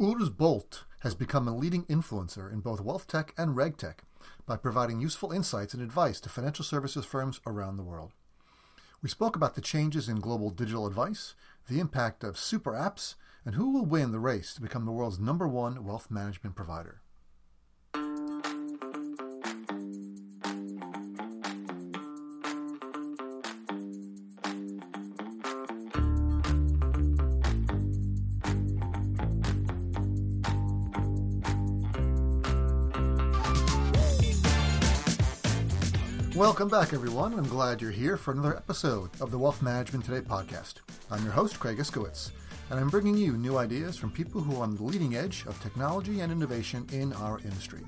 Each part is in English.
Urs Bolt has become a leading influencer in both wealth tech and reg tech by providing useful insights and advice to financial services firms around the world. We spoke about the changes in global digital advice, the impact of super apps, and who will win the race to become the world's number one wealth management provider. Welcome back, everyone. I'm glad you're here for another episode of the Wealth Management Today podcast. I'm your host, Craig Iskowitz, and I'm bringing you new ideas from people who are on the leading edge of technology and innovation in our industry.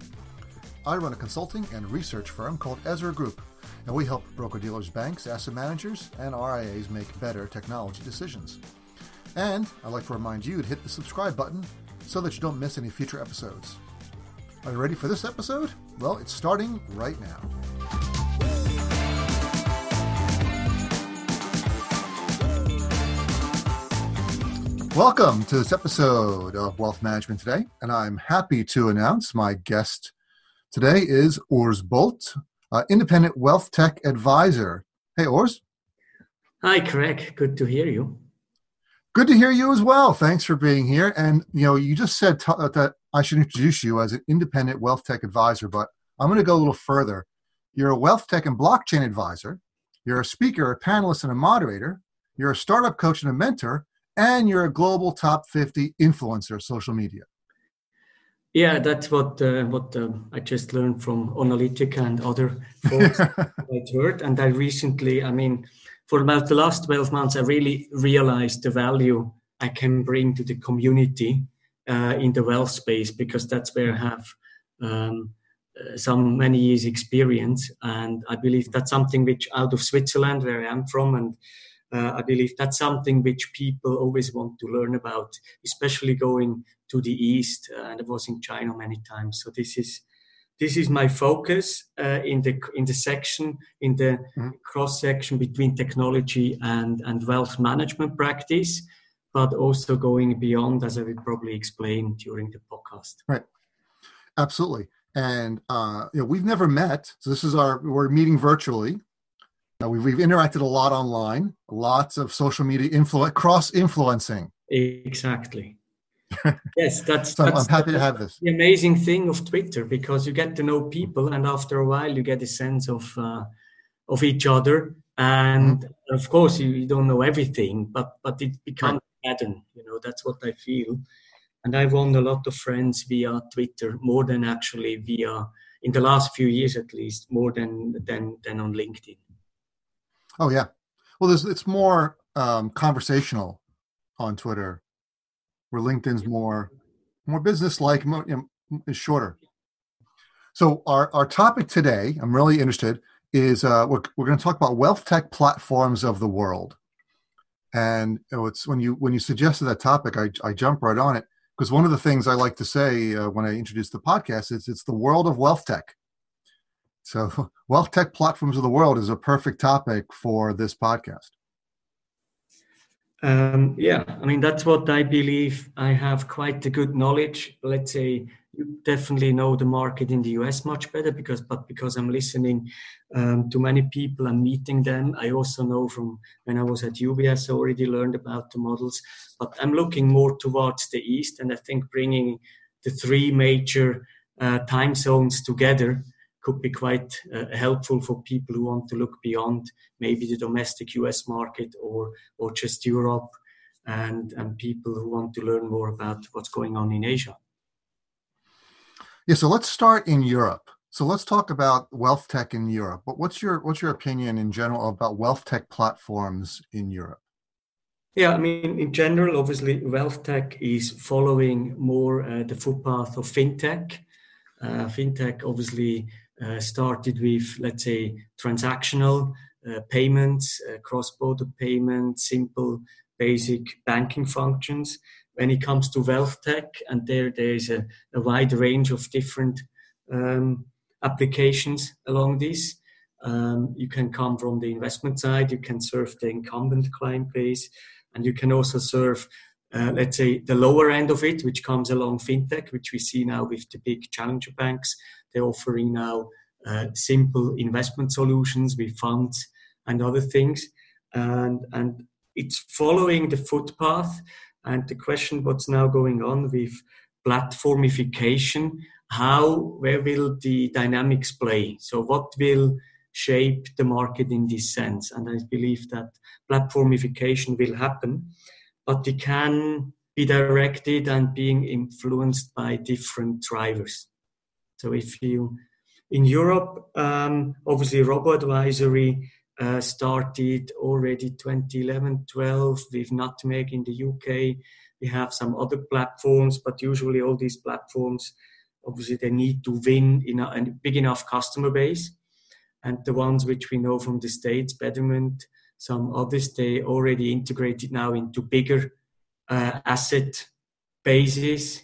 I run a consulting and research firm called Ezra Group, and we help broker dealers, banks, asset managers, and RIAs make better technology decisions. And I'd like to remind you to hit the subscribe button so that you don't miss any future episodes. Are you ready for this episode? Well, it's starting right now. Welcome to this episode of Wealth Management Today, and I'm happy to announce my guest today is Urs Bolt, uh, independent wealth tech advisor. Hey, Urs. Hi, Craig. Good to hear you. Good to hear you as well. Thanks for being here. And you know, you just said t- uh, that I should introduce you as an independent wealth tech advisor, but I'm going to go a little further. You're a wealth tech and blockchain advisor. You're a speaker, a panelist, and a moderator. You're a startup coach and a mentor and you're a global top 50 influencer of social media. Yeah, that's what uh, what uh, I just learned from Onalytica and other folks I heard. And I recently, I mean, for about the last 12 months, I really realized the value I can bring to the community uh, in the wealth space because that's where I have um, uh, some many years experience. And I believe that's something which out of Switzerland, where I am from, and uh, I believe that's something which people always want to learn about, especially going to the east. Uh, and I was in China many times, so this is this is my focus uh, in the in the section in the mm-hmm. cross section between technology and and wealth management practice, but also going beyond, as I will probably explain during the podcast. Right, absolutely. And uh, you know, we've never met, so this is our we're meeting virtually we've, we've interacted a lot online, lots of social media influence, cross influencing. Exactly. yes, that's, so that's I'm happy to have this. The amazing thing of Twitter because you get to know people, and after a while, you get a sense of uh, of each other. And mm-hmm. of course, you, you, don't know everything, but but it becomes right. a pattern. You know, that's what I feel. And I've won a lot of friends via Twitter, more than actually via in the last few years, at least, more than than than on LinkedIn. Oh yeah. Well, there's it's more um, conversational on Twitter, where LinkedIn's more more business like, you know, is shorter. So our our topic today, I'm really interested, is uh, we're we're going to talk about wealth tech platforms of the world. And you know, it's when you when you suggested that topic, I I jump right on it because one of the things I like to say uh, when I introduce the podcast is it's the world of wealth tech. So, wealth tech platforms of the world is a perfect topic for this podcast. Um, yeah, I mean, that's what I believe. I have quite a good knowledge. Let's say you definitely know the market in the US much better because, but because I'm listening um, to many people and meeting them, I also know from when I was at UBS, I already learned about the models. But I'm looking more towards the East, and I think bringing the three major uh, time zones together could be quite uh, helpful for people who want to look beyond maybe the domestic US market or, or just Europe and, and people who want to learn more about what's going on in Asia. Yeah, so let's start in Europe. So let's talk about wealth tech in Europe. But what's your what's your opinion in general about wealth tech platforms in Europe? Yeah, I mean, in general, obviously, wealth tech is following more uh, the footpath of fintech. Uh, fintech obviously started with, let's say, transactional uh, payments, uh, cross-border payments, simple, basic banking functions. When it comes to wealth tech, and there there is a, a wide range of different um, applications along this. Um, you can come from the investment side, you can serve the incumbent client base, and you can also serve uh, let's say, the lower end of it, which comes along fintech, which we see now with the big challenger banks. They're offering now uh, simple investment solutions with funds and other things. And, and it's following the footpath. And the question what's now going on with platformification, how, where will the dynamics play? So, what will shape the market in this sense? And I believe that platformification will happen but it can be directed and being influenced by different drivers. So if you in Europe, um, obviously Robo Advisory uh, started already 2011, 12 with Nutmeg in the UK. We have some other platforms, but usually all these platforms, obviously they need to win in a, a big enough customer base. And the ones which we know from the States, Betterment, some others, they already integrated now into bigger uh, asset bases,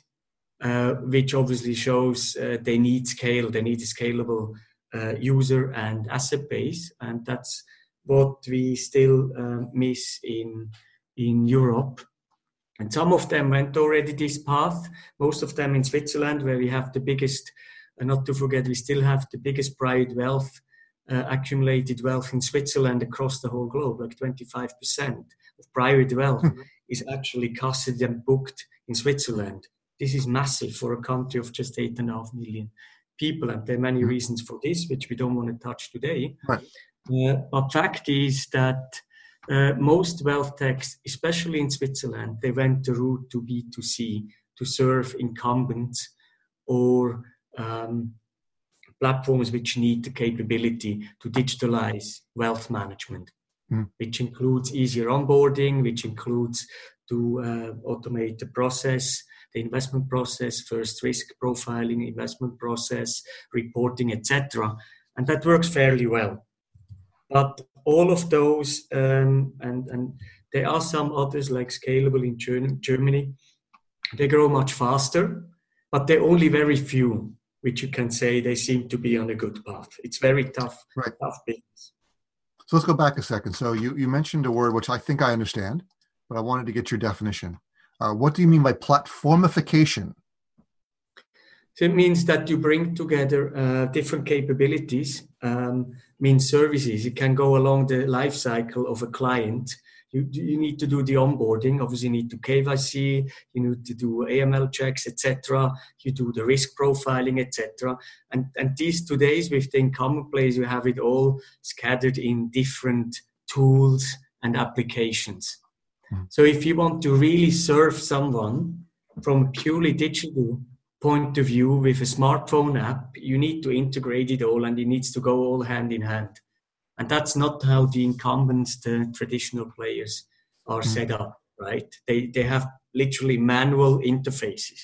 uh, which obviously shows uh, they need scale, they need a scalable uh, user and asset base. And that's what we still uh, miss in, in Europe. And some of them went already this path, most of them in Switzerland, where we have the biggest, not to forget, we still have the biggest private wealth uh, accumulated wealth in Switzerland across the whole globe, like 25% of private wealth mm-hmm. is actually custodied and booked in Switzerland. This is massive for a country of just eight and a half million people, and there are many mm-hmm. reasons for this, which we don't want to touch today. Right. Uh, but fact is that uh, most wealth techs, especially in Switzerland, they went the route to B2C to serve incumbents or um, platforms which need the capability to digitalize wealth management, mm. which includes easier onboarding, which includes to uh, automate the process, the investment process, first risk profiling, investment process, reporting, etc. And that works fairly well. But all of those, um, and, and there are some others like Scalable in Germany, they grow much faster, but they're only very few which you can say they seem to be on a good path. It's very tough, right. tough business. So let's go back a second. So you, you mentioned a word which I think I understand, but I wanted to get your definition. Uh, what do you mean by platformification? So it means that you bring together uh, different capabilities, um, means services. It can go along the life cycle of a client you, you need to do the onboarding. Obviously, you need to KYC, you need to do AML checks, etc. You do the risk profiling, etc. And and these two days with the incumbent players, you have it all scattered in different tools and applications. Hmm. So if you want to really serve someone from a purely digital point of view with a smartphone app, you need to integrate it all and it needs to go all hand in hand. And that's not how the incumbents, the traditional players, are mm. set up, right? They, they have literally manual interfaces.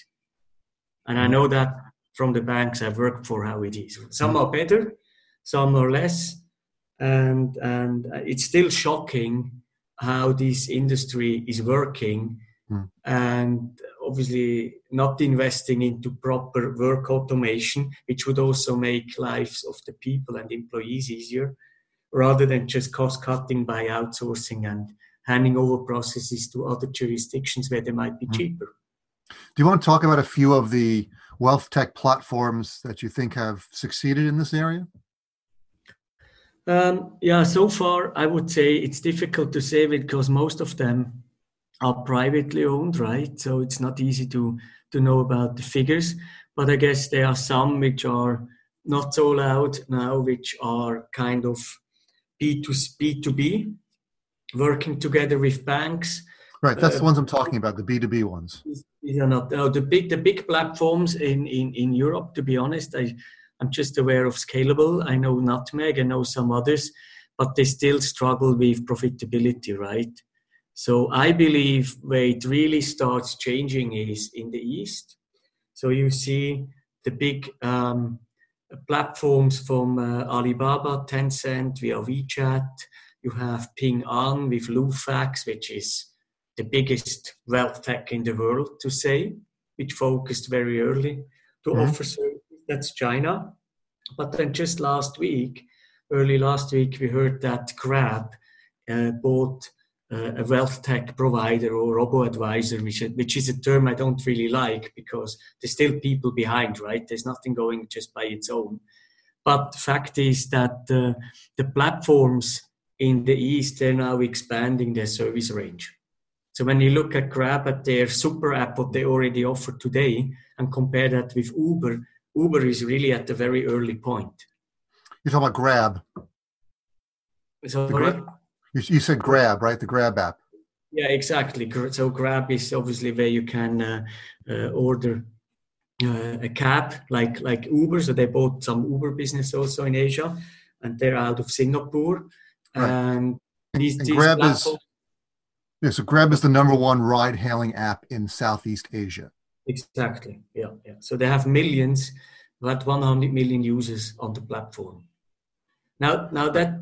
And I know that from the banks I've worked for how it is. Some are better, some are less. And, and it's still shocking how this industry is working mm. and obviously not investing into proper work automation, which would also make lives of the people and employees easier rather than just cost cutting by outsourcing and handing over processes to other jurisdictions where they might be mm-hmm. cheaper. Do you want to talk about a few of the wealth tech platforms that you think have succeeded in this area? Um, yeah, so far I would say it's difficult to say because most of them are privately owned, right? So it's not easy to to know about the figures. But I guess there are some which are not so loud now, which are kind of B2B, to b working together with banks. Right, that's uh, the ones I'm talking about, the B2B ones. These are not uh, the big the big platforms in, in, in Europe, to be honest. I, I'm just aware of Scalable. I know Nutmeg, I know some others, but they still struggle with profitability, right? So I believe where it really starts changing is in the East. So you see the big um, platforms from uh, Alibaba, Tencent, via WeChat. You have Ping An with Lufax, which is the biggest wealth tech in the world to say, which focused very early to mm-hmm. offer services. That's China. But then just last week, early last week, we heard that Grab uh, bought uh, a wealth tech provider or robo advisor, which, which is a term I don't really like because there's still people behind, right? There's nothing going just by its own. But the fact is that uh, the platforms in the East, they're now expanding their service range. So when you look at Grab at their super app, what they already offer today, and compare that with Uber, Uber is really at the very early point. You're talking about Grab. Sorry? You, you said Grab, right? The Grab app. Yeah, exactly. So Grab is obviously where you can uh, uh, order uh, a cab, like like Uber. So they bought some Uber business also in Asia, and they're out of Singapore. Right. And, these, and these Grab is yeah. So Grab is the number one ride-hailing app in Southeast Asia. Exactly. Yeah, yeah. So they have millions, about 100 million users on the platform. Now, now that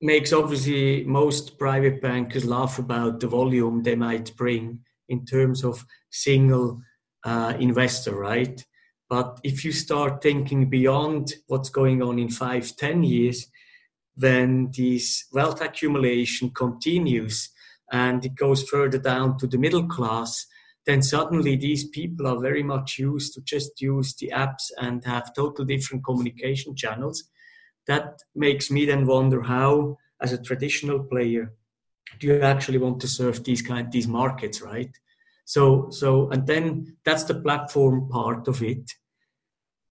makes obviously most private bankers laugh about the volume they might bring in terms of single uh, investor, right? But if you start thinking beyond what's going on in five, ten years, then this wealth accumulation continues and it goes further down to the middle class, then suddenly these people are very much used to just use the apps and have total different communication channels that makes me then wonder how, as a traditional player, do you actually want to serve these kind these markets, right? So so and then that's the platform part of it.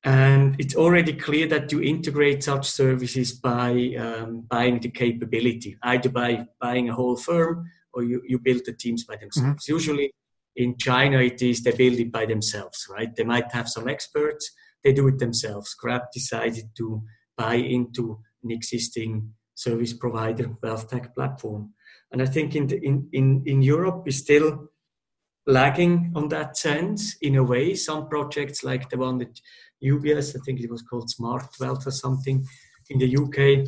And it's already clear that you integrate such services by um, buying the capability, either by buying a whole firm or you, you build the teams by themselves. Mm-hmm. Usually in China, it is they build it by themselves, right? They might have some experts, they do it themselves. Grab decided to buy into an existing service provider wealth tech platform. And I think in, the, in, in, in Europe is still lagging on that sense in a way. Some projects like the one that UBS, I think it was called Smart Wealth or something, in the UK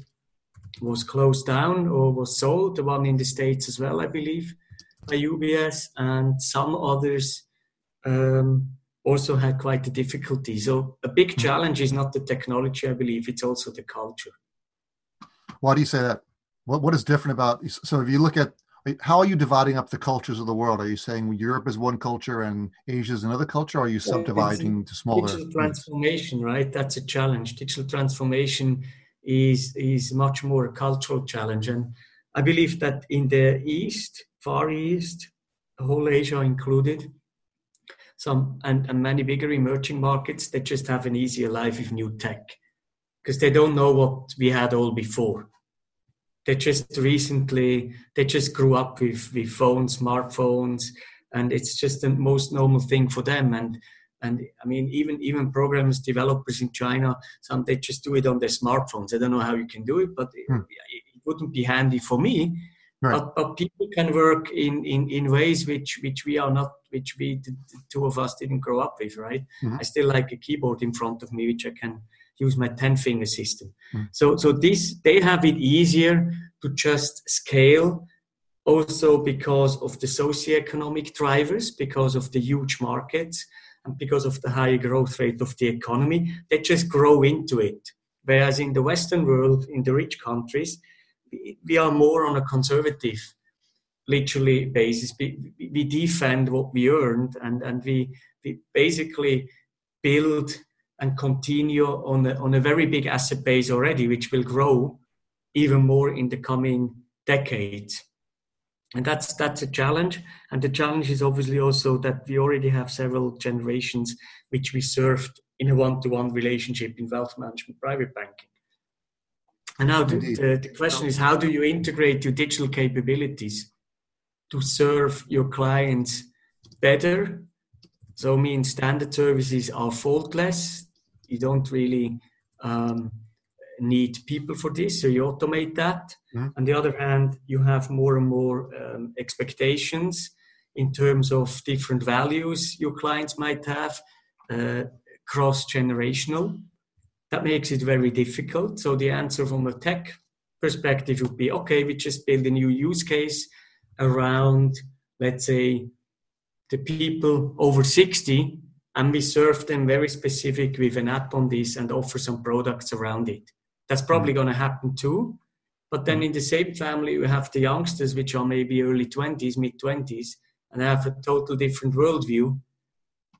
was closed down or was sold. The one in the States as well, I believe, by UBS, and some others um, also had quite a difficulty. So a big mm-hmm. challenge is not the technology, I believe, it's also the culture. Why do you say that? What what is different about so if you look at how are you dividing up the cultures of the world? Are you saying Europe is one culture and Asia is another culture? Or are you subdividing to smaller? Digital transformation, right? That's a challenge. Digital transformation is is much more a cultural challenge, and I believe that in the East, Far East, whole Asia included, some and, and many bigger emerging markets they just have an easier life with new tech because they don't know what we had all before. They just recently they just grew up with with phones smartphones and it's just the most normal thing for them. And and i mean even even programmers developers in china some they just do it on their smartphones. I don't know how you can do it but hmm. it, it, wouldn't be handy for me right. but, but people can work in, in in ways which which we are not which we the, two of us didn't grow up with right mm-hmm. i still like a keyboard in front of me which i can use my 10 finger system mm-hmm. so so this they have it easier to just scale also because of the socioeconomic drivers because of the huge markets and because of the high growth rate of the economy they just grow into it whereas in the western world in the rich countries we are more on a conservative literally basis. We, we defend what we earned and, and we, we basically build and continue on a, on a very big asset base already, which will grow even more in the coming decades. And that's that's a challenge. And the challenge is obviously also that we already have several generations which we served in a one-to-one relationship in wealth management, private banking. And now the, the, the question is how do you integrate your digital capabilities to serve your clients better. So, I mean, standard services are faultless. You don't really um, need people for this, so you automate that. Mm-hmm. On the other hand, you have more and more um, expectations in terms of different values your clients might have, uh, cross generational. That makes it very difficult. So, the answer from a tech perspective would be okay, we just build a new use case around, let's say, the people over 60, and we serve them very specific with an app on this and offer some products around it. That's probably mm-hmm. going to happen too. But then in the same family, we have the youngsters, which are maybe early 20s, mid 20s, and have a total different worldview,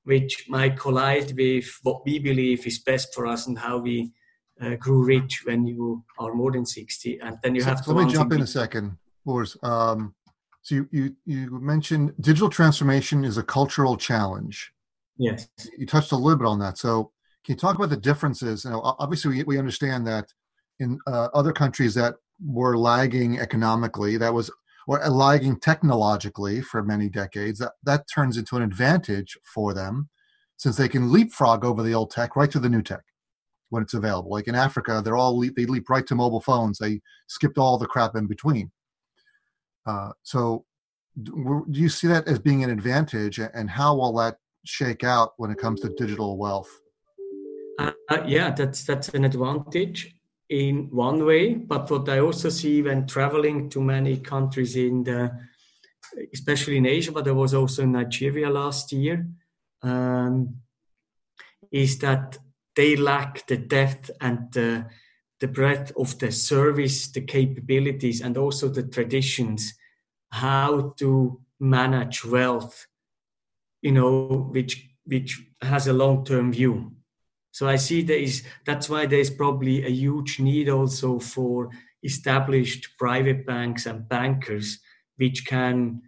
which might collide with what we believe is best for us and how we uh, grew rich when you are more than 60. And then you So- have so to. let me jump in a second, Boris. Um, so you, you you mentioned digital transformation is a cultural challenge. Yes. You touched a little bit on that. So can you talk about the differences? You know, obviously we, we understand that in uh, other countries that were lagging economically, that was or lagging technologically for many decades, that, that turns into an advantage for them since they can leapfrog over the old tech right to the new tech when it's available. Like in Africa, they're all leap, they leap right to mobile phones. They skipped all the crap in between. Uh, so, do you see that as being an advantage, and how will that shake out when it comes to digital wealth? Uh, uh, yeah, that's that's an advantage in one way. But what I also see when traveling to many countries in the, especially in Asia, but I was also in Nigeria last year, um, is that they lack the depth and the the breadth of the service, the capabilities, and also the traditions, how to manage wealth, you know, which which has a long term view. So I see there is that's why there's probably a huge need also for established private banks and bankers which can,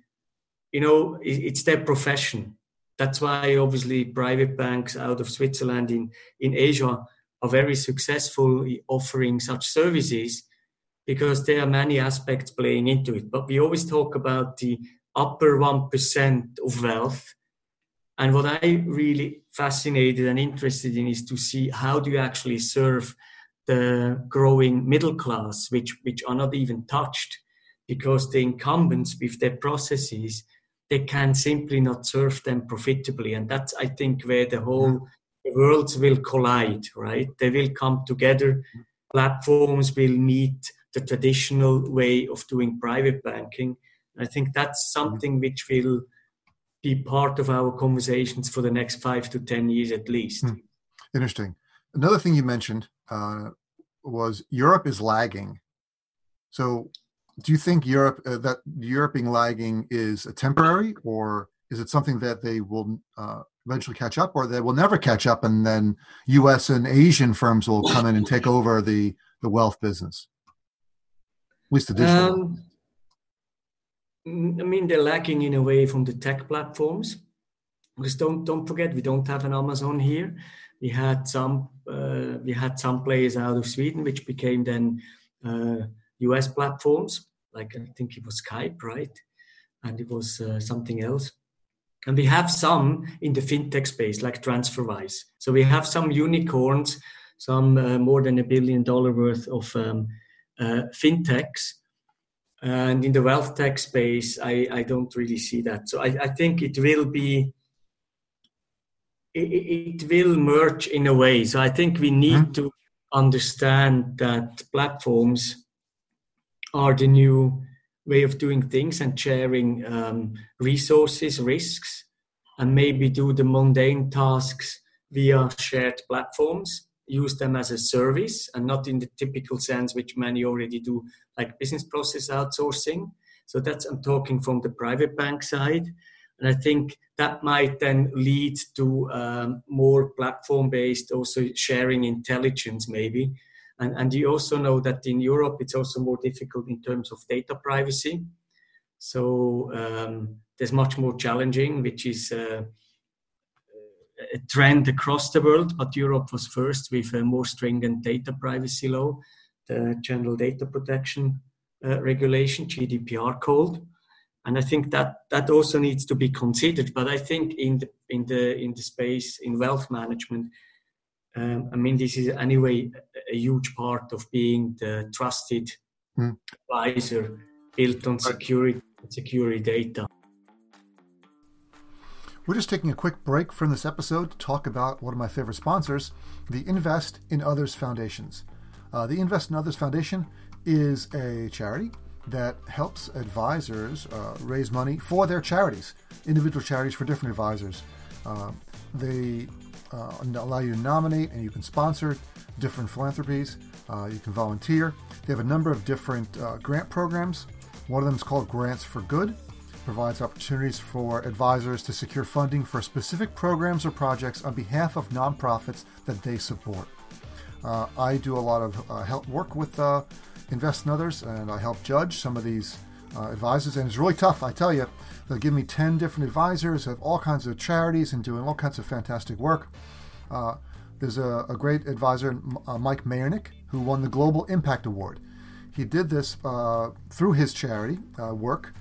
you know, it's their profession. That's why obviously private banks out of Switzerland in, in Asia are very successful offering such services because there are many aspects playing into it. But we always talk about the upper 1% of wealth and what I really fascinated and interested in is to see how do you actually serve the growing middle class, which which are not even touched, because the incumbents with their processes they can simply not serve them profitably, and that's I think where the whole mm-hmm. the worlds will collide. Right, they will come together. Platforms will meet the traditional way of doing private banking. I think that's mm-hmm. something which will be part of our conversations for the next five to ten years at least. Hmm. Interesting. Another thing you mentioned uh, was Europe is lagging. So, do you think Europe uh, that Europe being lagging is a temporary, or is it something that they will uh, eventually catch up, or they will never catch up, and then U.S. and Asian firms will come in and take over the the wealth business, at least. Um, I mean, they're lacking in a way from the tech platforms. Because don't don't forget, we don't have an Amazon here. We had some uh, we had some players out of Sweden, which became then uh, US platforms. Like I think it was Skype, right? And it was uh, something else. And we have some in the fintech space, like TransferWise. So we have some unicorns, some uh, more than a billion dollar worth of um, uh, fintechs. And in the wealth tech space, I, I don't really see that. So I, I think it will be, it, it will merge in a way. So I think we need Mhm. to understand that platforms are the new way of doing things and sharing um, resources, risks, and maybe do the mundane tasks via shared platforms. Use them as a service and not in the typical sense which many already do, like business process outsourcing. So that's I'm talking from the private bank side, and I think that might then lead to um, more platform-based, also sharing intelligence maybe and, and you also know that in Europe, it's also more difficult in terms of data privacy. So um, there's much more challenging, which is uh, a trend across the world. But Europe was first with a more stringent data privacy law, the General Data Protection uh, Regulation, GDPR called. And I think that that also needs to be considered. But I think in the in the in the space in wealth management, um, I mean, this is anyway a huge part of being the trusted Hmm. advisor built on security, security data. We're just taking a quick break from this episode to talk about one of my favorite sponsors, the Invest in Others Foundations. Uh, the Invest in Others Foundation is a charity that helps advisors uh, raise money for their charities, individual charities for different advisors. Um, they uh, allow you to nominate and you can sponsor different philanthropies. Uh, you can volunteer. They have a number of different uh, grant programs. One of them is called Grants for Good. Provides opportunities for advisors to secure funding for specific programs or projects on behalf of nonprofits that they support. Uh, I do a lot of uh, help work with uh, Invest in Others, and I help judge some of these uh, advisors. And it's really tough, I tell you. They'll give me 10 different advisors of all kinds of charities and doing all kinds of fantastic work. Uh, there's a, a, great advisor, uh, Mike Mayernick, who won the Global Impact Award. He did this through his charity work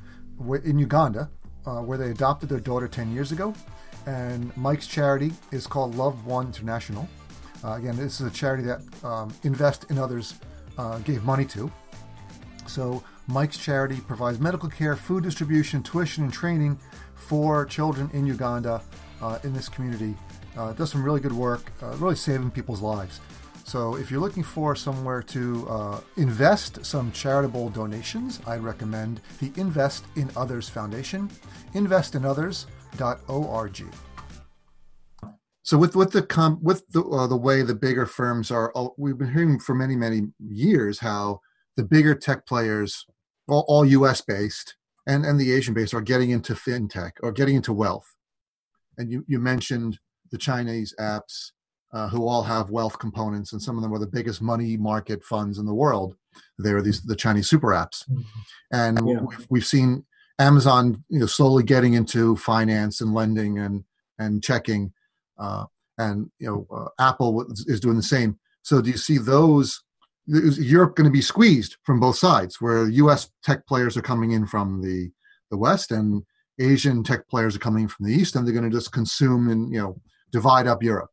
in Uganda, uh, where they adopted their daughter 10 years ago. And Mike's charity is called Love One International. Uh, again, this is a charity that um, Invest in Others gave money to. So Mike's charity provides medical care, food distribution, tuition, and training for children in Uganda uh, in this community. Uh, does some really good work, uh, really saving people's lives. So, if you're looking for somewhere to uh, invest some charitable donations, I'd recommend the Invest in Others Foundation, investinothers.org. So, with with the com- with the uh, the way the bigger firms are, we've been hearing for many many years how the bigger tech players all, all US based and, and the Asian based are getting into fintech or getting into wealth. And you, you mentioned the Chinese apps uh, who all have wealth components, and some of them are the biggest money market funds in the world. They're these the Chinese super apps, mm-hmm. and yeah. we've, we've seen Amazon you know slowly getting into finance and lending and and checking, uh, and you know uh, Apple is doing the same. So do you see those Europe going to be squeezed from both sides, where U.S. tech players are coming in from the the West and Asian tech players are coming from the East, and they're going to just consume and you know divide up Europe.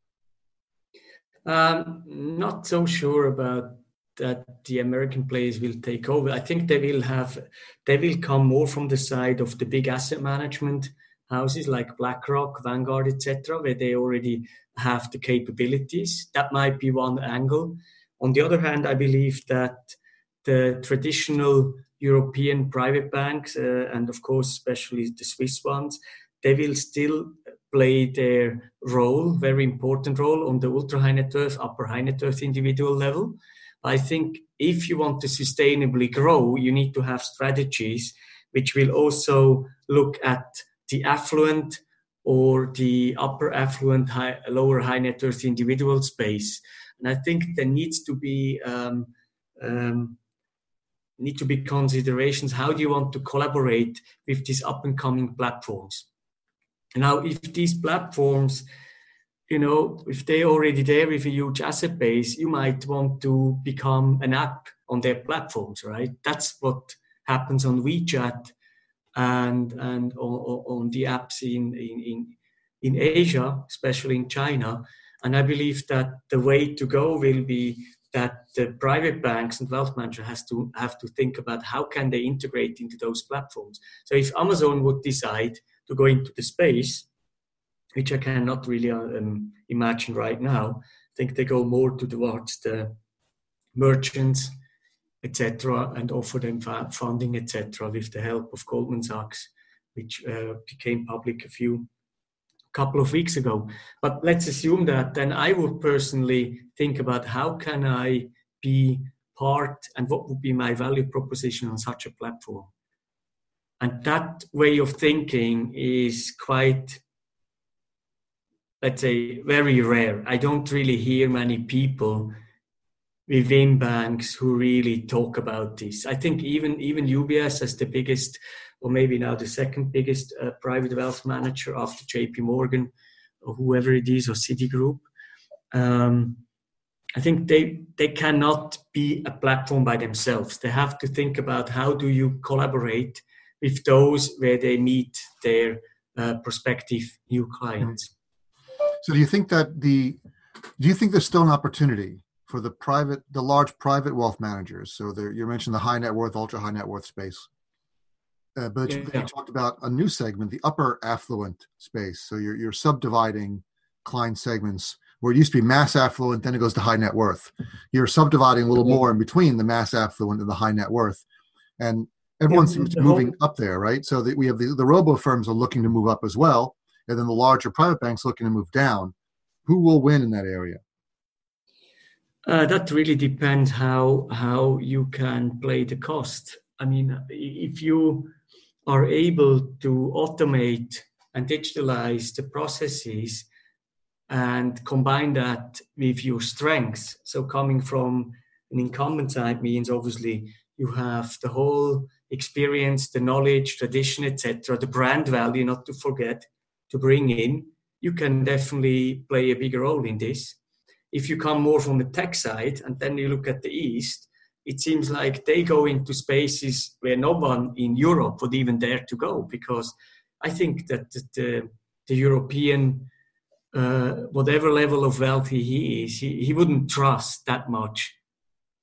Um, not so sure about that. The American players will take over. I think they will have they will come more from the side of the big asset management houses like BlackRock, Vanguard, etc., where they already have the capabilities. That might be one angle on the other hand, I believe that the traditional European private banks, uh, and of course, especially the Swiss ones, they will still play their role, very important role on the ultra high net worth, upper high net worth individual level. I think if you want to sustainably grow, you need to have strategies which will also look at the affluent or the upper affluent, high, lower high net worth individual space. And I think there needs to be um, um, need to be considerations. How do you want to collaborate with these up and coming platforms? Now, if these platforms, you know, if they're already there with a huge asset base, you might want to become an app on their platforms, right? That's what happens on WeChat and and on, on the apps in, in in Asia, especially in China. And I believe that the way to go will be that the private banks and wealth managers has to have to think about how can they integrate into those platforms. So if Amazon would decide to go into the space, which I cannot really um, imagine right now, I think they go more towards the merchants, etc., and offer them funding, etc., with the help of Goldman Sachs, which uh, became public a few couple of weeks ago. But let's assume that then I would personally think about how can I be part and what would be my value proposition on such a platform. And that way of thinking is quite, let's say, very rare. I don't really hear many people within banks who really talk about this. I think even even UBS as the biggest or maybe now the second biggest uh, private wealth manager after JP Morgan or whoever it is or Citigroup. Um, I think they they cannot be a platform by themselves. They have to think about how do you collaborate with those where they meet their uh, prospective new clients. So, do you think that the do you think there's still an opportunity for the private, the large private wealth managers? So, there, you mentioned the high net worth, ultra high net worth space. Uh, but yeah, you, yeah. talked about a new segment, the upper affluent space. So you're you're subdividing client segments where it used to be mass affluent, then it goes to high net worth. You're subdividing a little more in between the mass affluent and the high net worth, and everyone yeah, seems to be moving whole... up there, right? So that we have the the robo firms are looking to move up as well, and then the larger private banks looking to move down. Who will win in that area? Uh, that really depends how how you can play the cost. I mean, if you are able to automate and digitalize the processes and combine that with your strengths, so coming from an incumbent side means obviously you have the whole experience, the knowledge, tradition, etc., the brand value, not to forget, to bring in. You can definitely play a bigger role in this if you come more from the tech side and then you look at the East, it seems like they go into spaces where no one in Europe would even dare to go because I think that the, the European, uh, whatever level of wealth he is, he, he wouldn't trust that much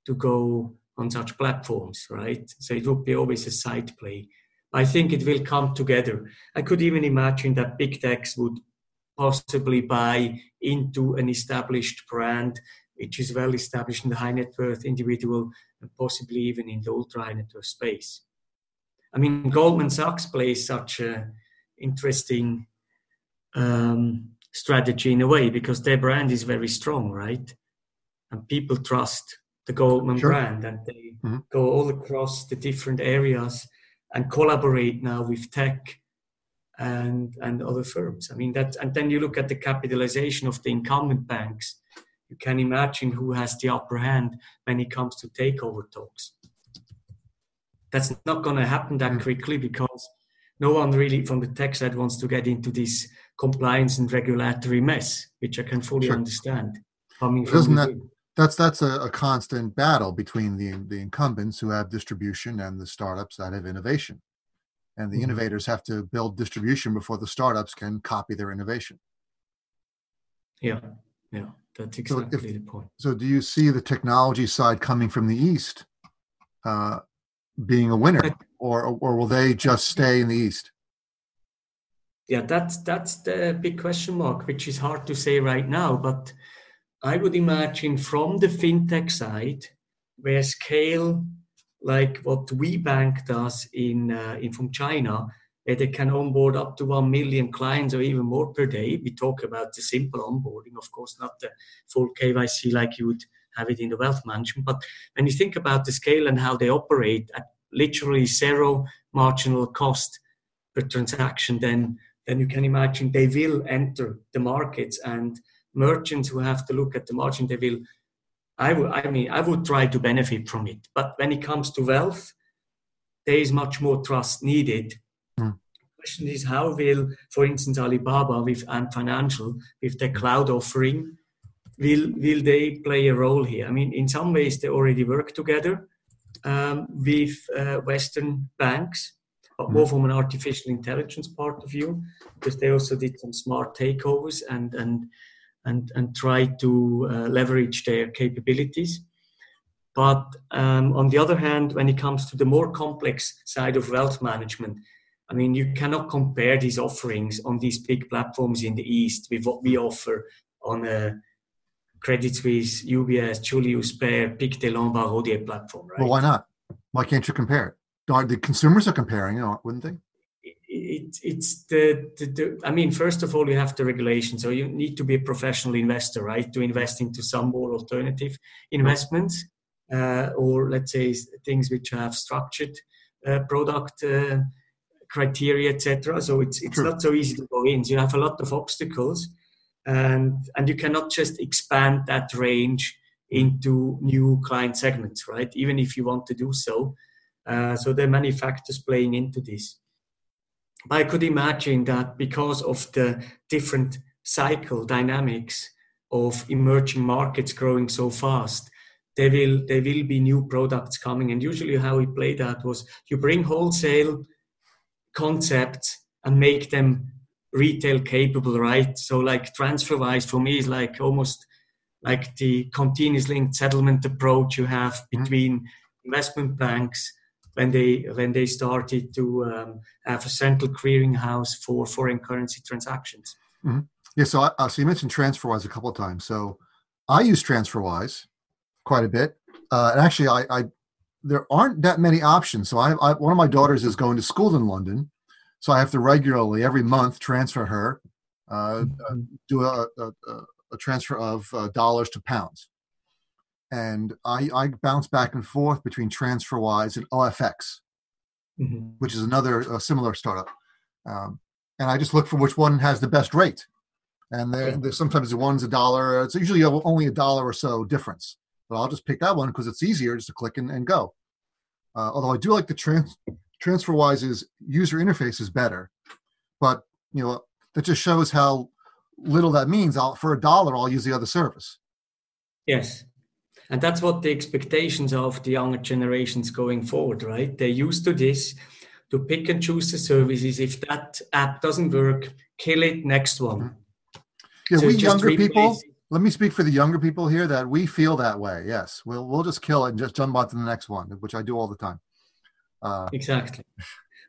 to go on such platforms, right? So it would be always a side play. I think it will come together. I could even imagine that big techs would possibly buy into an established brand which is well established in the high net worth individual and possibly even in the ultra high net worth space. I mean, Goldman Sachs plays such an interesting um, strategy in a way because their brand is very strong, right? And people trust the Goldman sure. brand and they mm-hmm. go all across the different areas and collaborate now with tech and and other firms. I mean that, and then you look at the capitalization of the incumbent banks. You can imagine who has the upper hand when it comes to takeover talks. That's not going to happen that hmm. quickly because no one really from the tech side wants to get into this compliance and regulatory mess, which I can fully sure. understand. Coming Doesn't that, that's that's a, a, constant battle between the the incumbents who have distribution and the startups that have innovation and the mm-hmm. innovators have to build distribution before the startups can copy their innovation. Yeah, yeah, that's exactly so if, the point. So, do you see the technology side coming from the east uh, being a winner, or or will they just stay in the east? Yeah, that's that's the big question mark, which is hard to say right now. But I would imagine from the fintech side, where scale like what WeBank does in, uh, in from China, where they can onboard up to 1 million clients or even more per day. We talk about the simple onboarding, of course, not the full KYC like you would have it in the wealth management. But when you think about the scale and how they operate at literally zero marginal cost per transaction, then then you can imagine they will enter the markets and merchants who have to look at the margin, they will I would, I mean, I would try to benefit from it. But when it comes to wealth, there is much more trust needed. Mm. The question is, how will, for instance, Alibaba with Ant Financial, with their cloud offering, will will they play a role here? I mean, in some ways, they already work together um, with uh, Western banks, but more hmm. from an artificial intelligence part of view, because they also did some smart takeovers and and and, and try to uh, leverage their capabilities. But um, on the other hand, when it comes to the more complex side of wealth management, I mean, you cannot compare these offerings on these big platforms in the East with what we offer on a Credit Suisse, UBS, Julius Baer, Pictet Lombard Odier platform, right? Well, why not? Why can't you compare it? The consumers are comparing, wouldn't they? It, it's the, the, the, I mean, first of all, you have the regulation. So you need to be a professional investor, right, to invest into some more alternative investments, uh, or let's say things which have structured uh, product uh, criteria, etc. So it's it's not so easy to go in. So you have a lot of obstacles, and and you cannot just expand that range into new client segments, right? Even if you want to do so. Uh, so there are many factors playing into this. I could imagine that because of the different cycle dynamics of emerging markets growing so fast, there will there will be new products coming. And usually, how we play that was you bring wholesale concepts and make them retail capable, right? So, like TransferWise for me is like almost like the continuous linked settlement approach you have mm-hmm. between investment banks when they when they started to um, have a central clearinghouse for foreign currency transactions. Mm-hmm. Yeah, so I, uh, so you mentioned TransferWise a couple of times. So I use TransferWise quite a bit, uh, and actually, I, I, there aren't that many options. So I, I, one of my daughters is going to school in London, so I have to regularly every month transfer her, uh, mm-hmm. do a, a, a transfer of uh, dollars to pounds, and I, I bounce back and forth between TransferWise and OFX, mm-hmm. which is another similar startup. Um, and I just look for which one has the best rate. And sometimes the one's a dollar. It's usually only a dollar or so difference. But I'll just pick that one because it's easier just to click and, and go. Uh, although I do like the trans- TransferWise's user interface is better, but you know that just shows how little that means. I'll, for a dollar, I'll use the other service. Yes, and that's what the expectations of the younger generations going forward, right? They're used to this to pick and choose the services. If that app doesn't work, kill it, next one. Mm-hmm. Yeah, so we younger people, let me speak for the younger people here that we feel that way. Yes, we'll we'll just kill it and just jump on to the next one, which I do all the time. Uh, exactly,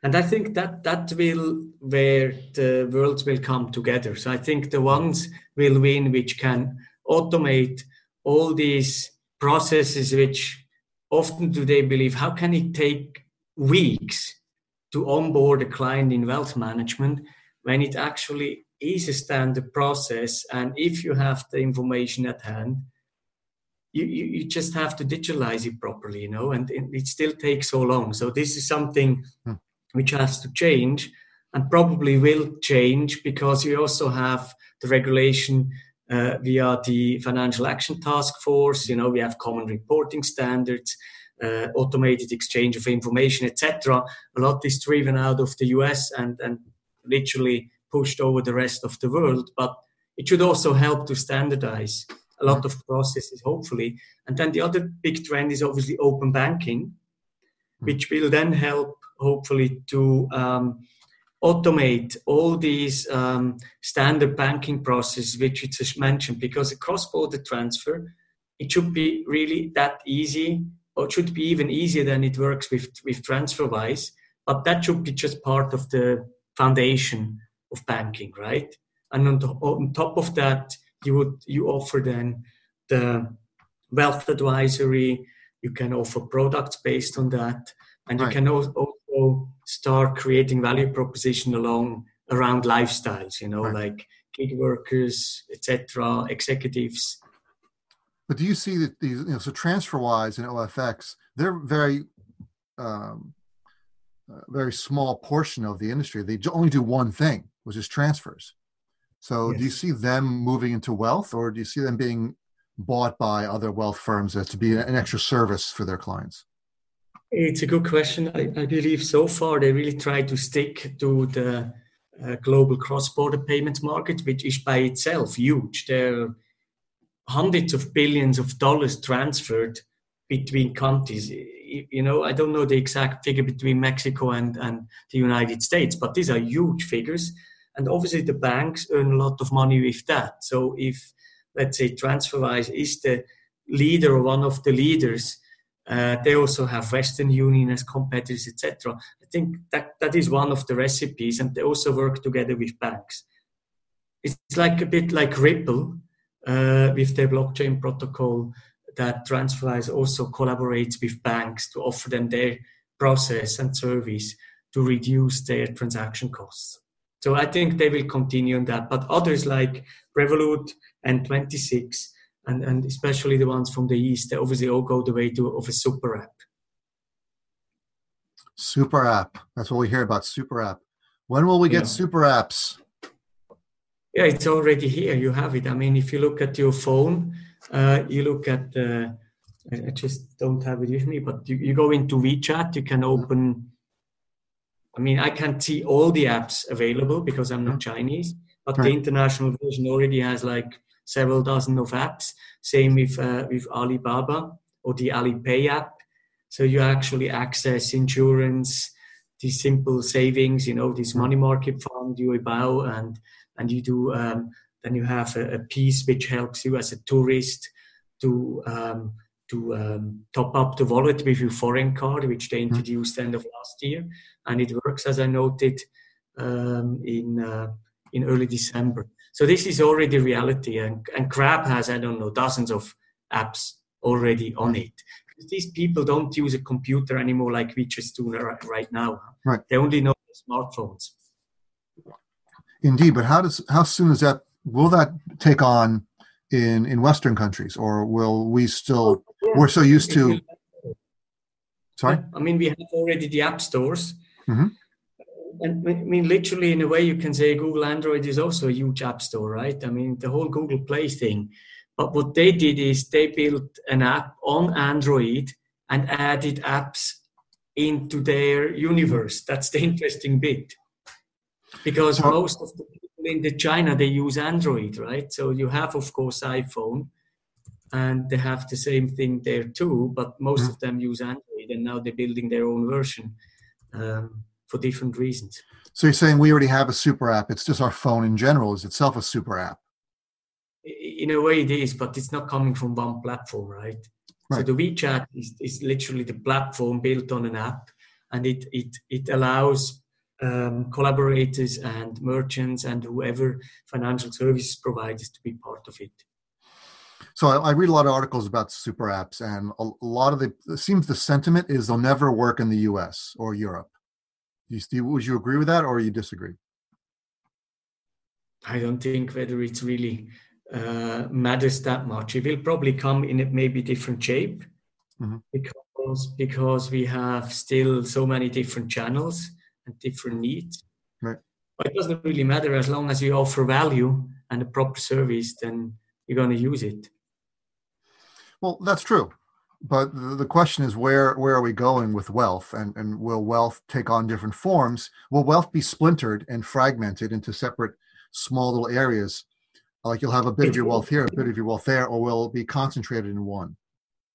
and I think that that will where the worlds will come together. So I think the ones will win which can automate all these processes, which often do they believe how can it take weeks to onboard a client in wealth management when it actually is a standard process. And if you have the information at hand, you, you, you just have to digitalize it properly, you know, and it, it still takes so long. So this is something hmm. which has to change and probably will change because you also have the regulation uh, via the Financial Action Task Force. You know, we have common reporting standards uh, automated exchange of information, etc. A lot is driven out of the US and, and literally pushed over the rest of the world. But it should also help to standardize a lot of processes, hopefully. And then the other big trend is obviously open banking, which will then help, hopefully, to um, automate all these um, standard banking processes, which you just mentioned, because a cross border transfer, it should be really that easy or it should be even easier than it works with, with TransferWise. But that should be just part of the foundation of banking, right? And on, the, on top of that, you would you offer then the wealth advisory. You can offer products based on that, and right. you can also start creating value proposition along around lifestyles. You know, right. like gig workers, etc., executives but do you see that these, you know, so TransferWise and OFX, they're very, um, uh, very small portion of the industry. They only do one thing, which is transfers. So yes. do you see them moving into wealth or do you see them being bought by other wealth firms as to be an extra service for their clients? It's a good question. I, I believe so far they really try to stick to the uh, global cross-border payment market, which is by itself huge. There are hundreds of billions of dollars transferred between countries. You know, I don't know the exact figure between Mexico and, and the United States, but these are huge figures. And obviously, the banks earn a lot of money with that. So, if let's say TransferWise is the leader or one of the leaders, uh, they also have Western Union as competitors, etc. I think that that is one of the recipes, and they also work together with banks. It's like a bit like Ripple, uh, with their blockchain protocol that TransferWise also collaborates with banks to offer them their process and service to reduce their transaction costs. So I think they will continue on that. But others like Revolut and N26, and, and especially the ones from the East, they obviously all go the way to, of a super app. Super app. That's what we hear about super app. When will we get yeah. super apps? yeah, it's already here. You have it. I mean, if you look at your phone, uh, you look at, uh, I just don't have it with me, but you, you go into WeChat, you can open, I mean, I can't see all the apps available because I'm not mm-hmm. Chinese, but right. the international version already has like several dozen of apps. Same with, uh, with Alibaba or the Alipay app. So you actually access insurance, these simple savings, you know, this money market fund, Yu'e Bao, and and you do um, then you have a, a, piece which helps you as a tourist to um, to um, top up the wallet with your foreign card, which they mm-hmm. introduced end of last year, and it works as I noted um, in uh, in early December. So this is already reality, and, and Grab has I don't know dozens of apps already on it. These people don't use a computer anymore like we just do right now. Right. They only know smartphones. Indeed, but how does how soon is that? Will that take on in in Western countries, or will we still? Oh, we're so used to. Sorry. I mean, we have already the app stores. Mm-hmm. And I mean, literally, in a way, you can say Google Android is also a huge app store, right? I mean, the whole Google Play thing. But what they did is they built an app on Android and added apps into their universe. That's the interesting bit. Because most of the people in the China they use Android, right? So you have, of course, iPhone, and they have the same thing there too. But most mm-hmm. of them use Android, and now they're building their own version um, for different reasons. So you're saying we already have a super app? It's just our phone in general is itself a super app. In a way, it is, but it's not coming from one platform, right? right. So the WeChat is, is literally the platform built on an app, and it it it allows um, collaborators and merchants and whoever financial services providers to be part of it. So I, I, read a lot of articles about super apps, and a, a, lot of the it seems the sentiment is they'll never work in the U.S. or Europe. You, Steve, would you agree with that, or you disagree? I don't think whether it's really uh, matters that much. It will probably come in a maybe different shape mm-hmm. because because we have still so many different channels and different needs. Right. But it doesn't really matter as long as you offer value and a proper service, then you're going to use it. Well, that's true. But the question is where where are we going with wealth and, and will wealth take on different forms? Will wealth be splintered and fragmented into separate small little areas? Like you'll have a bit of your wealth here, a bit of your wealth there, or will it be concentrated in one?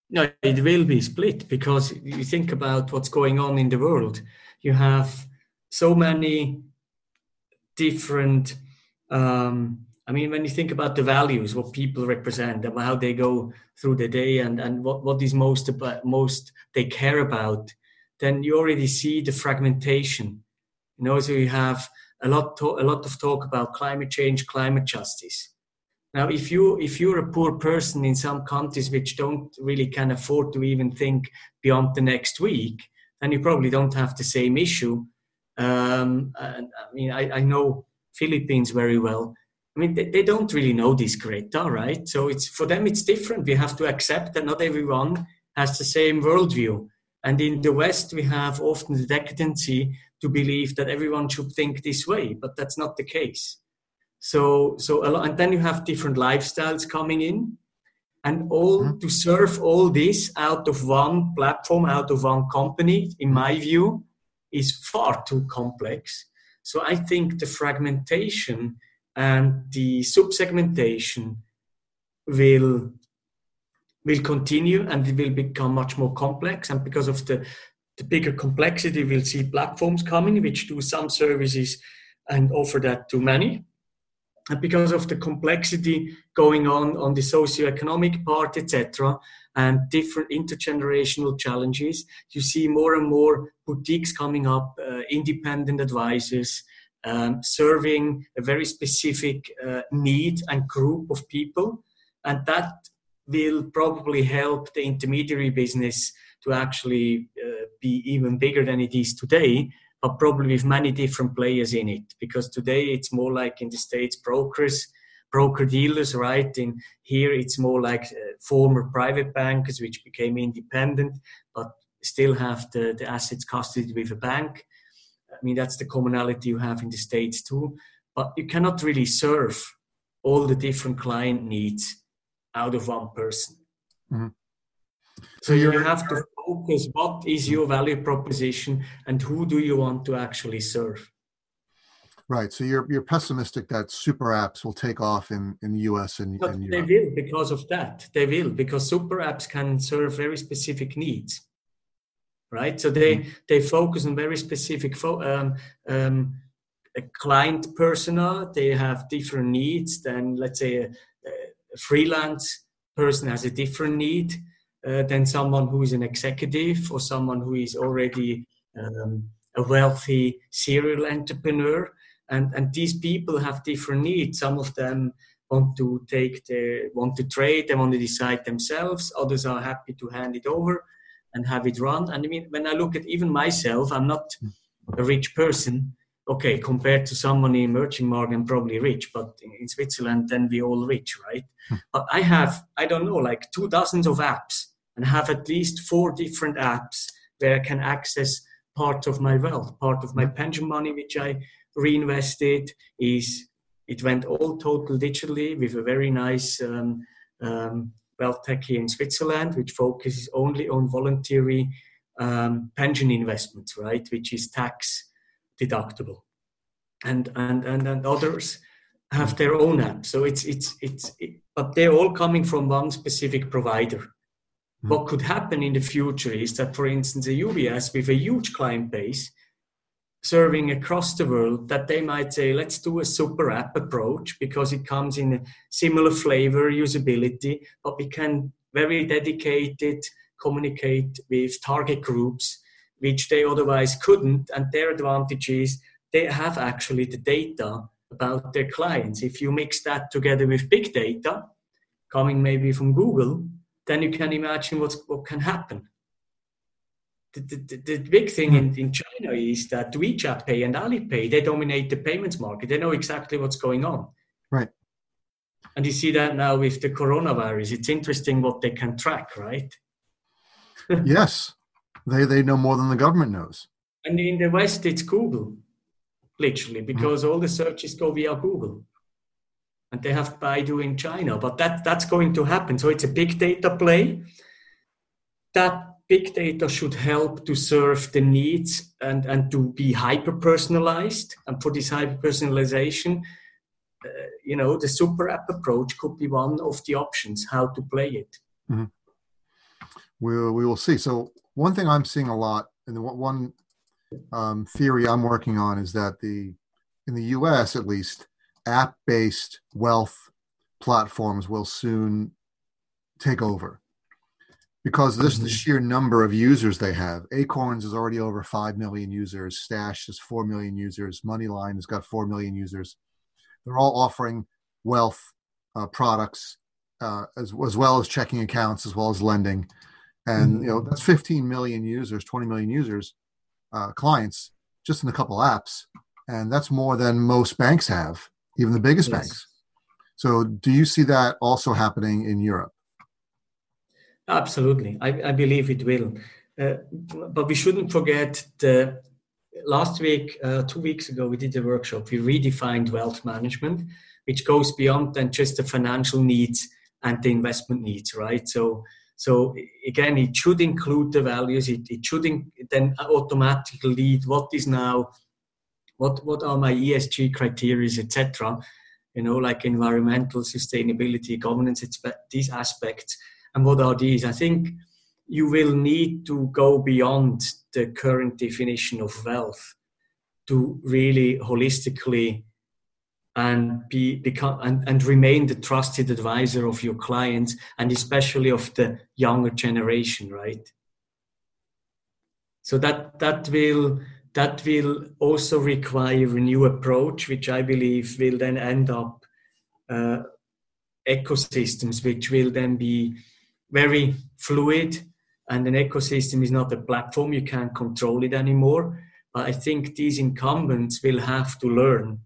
No, it will be split because you think about what's going on in the world. You have so many different um, I mean, when you think about the values, what people represent, and how they go through the day, and, and what, what is most about, most they care about, then you already see the fragmentation. You know, so you have a lot to, a lot of talk about climate change, climate justice. Now, if you if you're a poor person in some countries which don't really can afford to even think beyond the next week, then you probably don't have the same issue. Um, and, I mean, I, I know Philippines very well I mean, they, they don't really know this Greta, right? So it's for them, it's different. We have to accept that not everyone has the same worldview. And in the West, we have often the decadency to believe that everyone should think this way, but that's not the case. So, so a lot, and then you have different lifestyles coming in, and all mm-hmm. to serve all this out of one platform, out of one company, in my view, is far too complex. So I think the fragmentation and the subsegmentation will will continue and it will become much more complex. And because of the the bigger complexity we'll see platforms coming which do some services and offer that to many. And because of the complexity going on on the socio-economic part etc and different intergenerational challenges you see more and more boutiques coming up uh, independent advisors um, serving a very specific uh, need and group of people. And that will probably help the intermediary business to actually uh, be even bigger than it is today, but probably with many different players in it. Because today it's more like in the States, brokers, broker dealers, right? In here it's more like uh, former private bankers which became independent, but still have the, the assets custodied with a bank. I mean, that's the commonality you have in the States too. But you cannot really serve all the different client needs out of one person. Mm-hmm. So you have to focus what is your value proposition and who do you want to actually serve. Right. So you're you're pessimistic that super apps will take off in, in the US and, and They will because of that. They will because super apps can serve very specific needs right? So they mm-hmm. they focus on very specific fo- um, um, a client persona. They have different needs than let's say a, a freelance person has a different need uh, than someone who is an executive or someone who is already um, a wealthy serial entrepreneur. And and these people have different needs. Some of them want to take the want to trade they want to decide themselves others are happy to hand it over and have it run. And I mean, when I look at even myself, I'm not a rich person, okay, compared to someone in emerging market, I'm probably rich, but in Switzerland, then we all rich, right? Hmm. But I have, I don't know, like two dozens of apps and have at least four different apps where I can access part of my wealth, part of my hmm. pension money, which I reinvested is it went all total digitally with a very nice um, um, wealth tech here in Switzerland, which focuses only on voluntary um, pension investments, right, which is tax deductible, and and and, and others have their own app. So it's it's it's, it, but they're all coming from one specific provider. Mm-hmm. What could happen in the future is that, for instance, a UBS with a huge client base serving across the world that they might say let's do a super app approach because it comes in a similar flavor usability but we can very dedicated communicate with target groups which they otherwise couldn't. And their advantage is they have actually the data about their clients. If you mix that together with big data coming maybe from google then you can imagine what's, what can happen the, the, the, big thing in, in China is that WeChat Pay and Alipay, they dominate the payments market. They know exactly what's going on. Right. And you see that now with the coronavirus. It's interesting what they can track, right? yes. They, they know more than the government knows. And in the West, it's Google, literally, mm-hmm. because mm all the searches go via Google. And they have Baidu in China. But that, that's going to happen. So it's a big data play. That big data should help to serve the needs and, and to be hyper personalized. And for this hyper personalization, uh, you know, the super app approach could be one of the options how to play it. Mm-hmm. We'll, we will see. So, one thing I'm seeing a lot, and one um, theory I'm working on is that the in the US at least, app based wealth platforms will soon take over because this mm-hmm. the sheer number of users they have. Acorns is already over five million users. Stash is four million users. MoneyLion has got four million users. They're all offering wealth uh, products uh, as as well as checking accounts as well as lending, and mm-hmm. you know that's 15 million users, 20 million users, uh, clients just in a couple apps, and that's more than most banks have, even the biggest yes. banks. So, do you see that also happening in Europe? Absolutely, I, I believe it will. Uh, but we shouldn't forget the last week, uh, two weeks ago, we did a workshop. We redefined wealth management, which goes beyond than just the financial needs and the investment needs, right? So, so again, it should include the values. It, it should in, then automatically lead what is now, what what are my ESG criteria, etc. You know, like environmental sustainability, governance, these aspects and what are these? I think you will need to go beyond the current definition of wealth to really holistically and be become and, and remain the trusted advisor of your clients and especially of the younger generation right so that that will that will also require a new approach which i believe will then end up uh, ecosystems which will then be very fluid and an ecosystem is not a platform. You can't control it anymore. But i think these incumbents will have to learn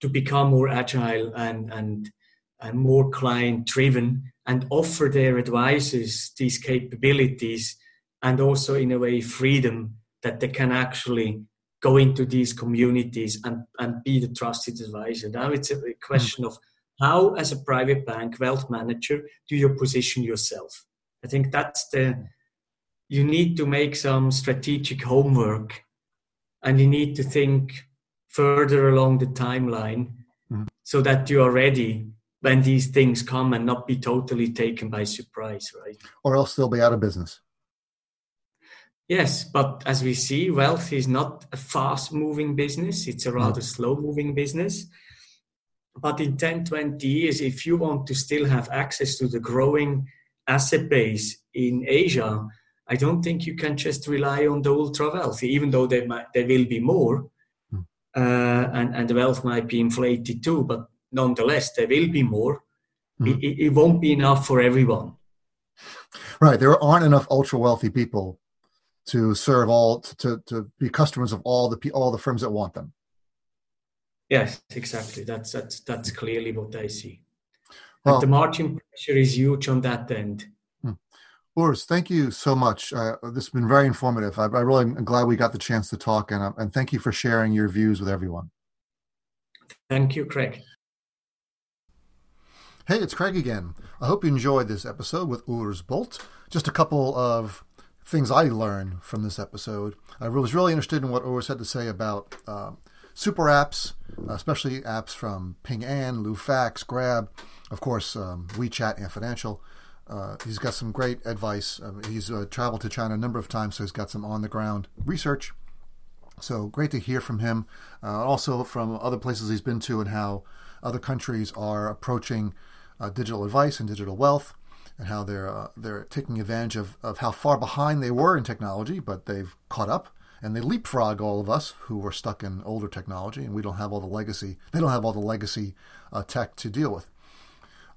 to become more agile and and and more client driven and offer their advisors these capabilities and also in a way freedom that they can actually go into these communities and, and be the trusted advisor. Now it's a question of how as a private bank wealth manager do you position yourself? I think that's the you need to make some strategic homework and you need to think further along the timeline mm-hmm. so that you are ready when these things come and not be totally taken by surprise right? Or else they'll be out of business. Yes but as we see wealth is not a fast moving business. It's a rather mm-hmm. slow moving business but in 10, 20 years, if you want to still have access to the growing asset base in Asia, I don't think you can just rely on the ultra wealthy, even though there, might, there will be more. Hmm. Uh, and, and the wealth might be inflated too, but nonetheless, there will be more. Mm. It, it won't be enough for everyone. Right. There aren't enough ultra wealthy people to serve all to, to be customers of all the all the firms that want them. Yes, exactly. That's that's that's clearly what I see. Well, the margin pressure is huge on that end. Hmm. Urs, thank you so much. Uh, this has been very informative. I, I really am glad we got the chance to talk, and, uh, and thank you for sharing your views with everyone. Thank you, Craig. Hey, it's Craig again. I hope you enjoyed this episode with Urs Bolt. Just a couple of things I learned from this episode. I was really interested in what Urs had to say about uh, super apps, especially apps from Ping An, Lufax, Grab, of course, um, WeChat Ant Financial. Uh, he's got some great advice. Um, he's uh, traveled to China a number of times, so he's got some on the ground research. So great to hear from him. Uh, also from other places he's been to and how other countries are approaching uh, digital advice and digital wealth and how they're uh, they're taking advantage of, of how far behind they were in technology, but they've caught up and they leapfrog all of us who were stuck in older technology, and we don't have all the legacy. They don't have all the legacy uh, tech to deal with.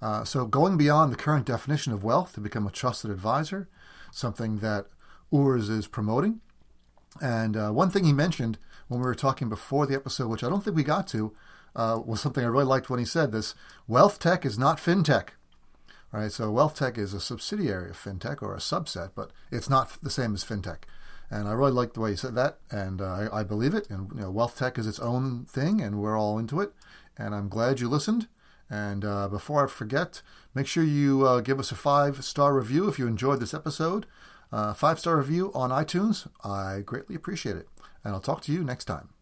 Uh, so going beyond the current definition of wealth to become a trusted advisor, something that Urs is promoting. And uh, one thing he mentioned when we were talking before the episode, which I don't think we got to, uh, was something I really liked when he said this: wealth tech is not fintech right? So wealth tech is a subsidiary of fintech or a subset, but it's not the same as fintech. And I really like the way you said that, and uh, I, I, believe it. And you know, wealth tech is its own thing, and we're all into it. And I'm glad you listened. And uh, before I forget, make sure you uh, give us a five star review if you enjoyed this episode. Uh, five star review on iTunes. I greatly appreciate it. And I'll talk to you next time.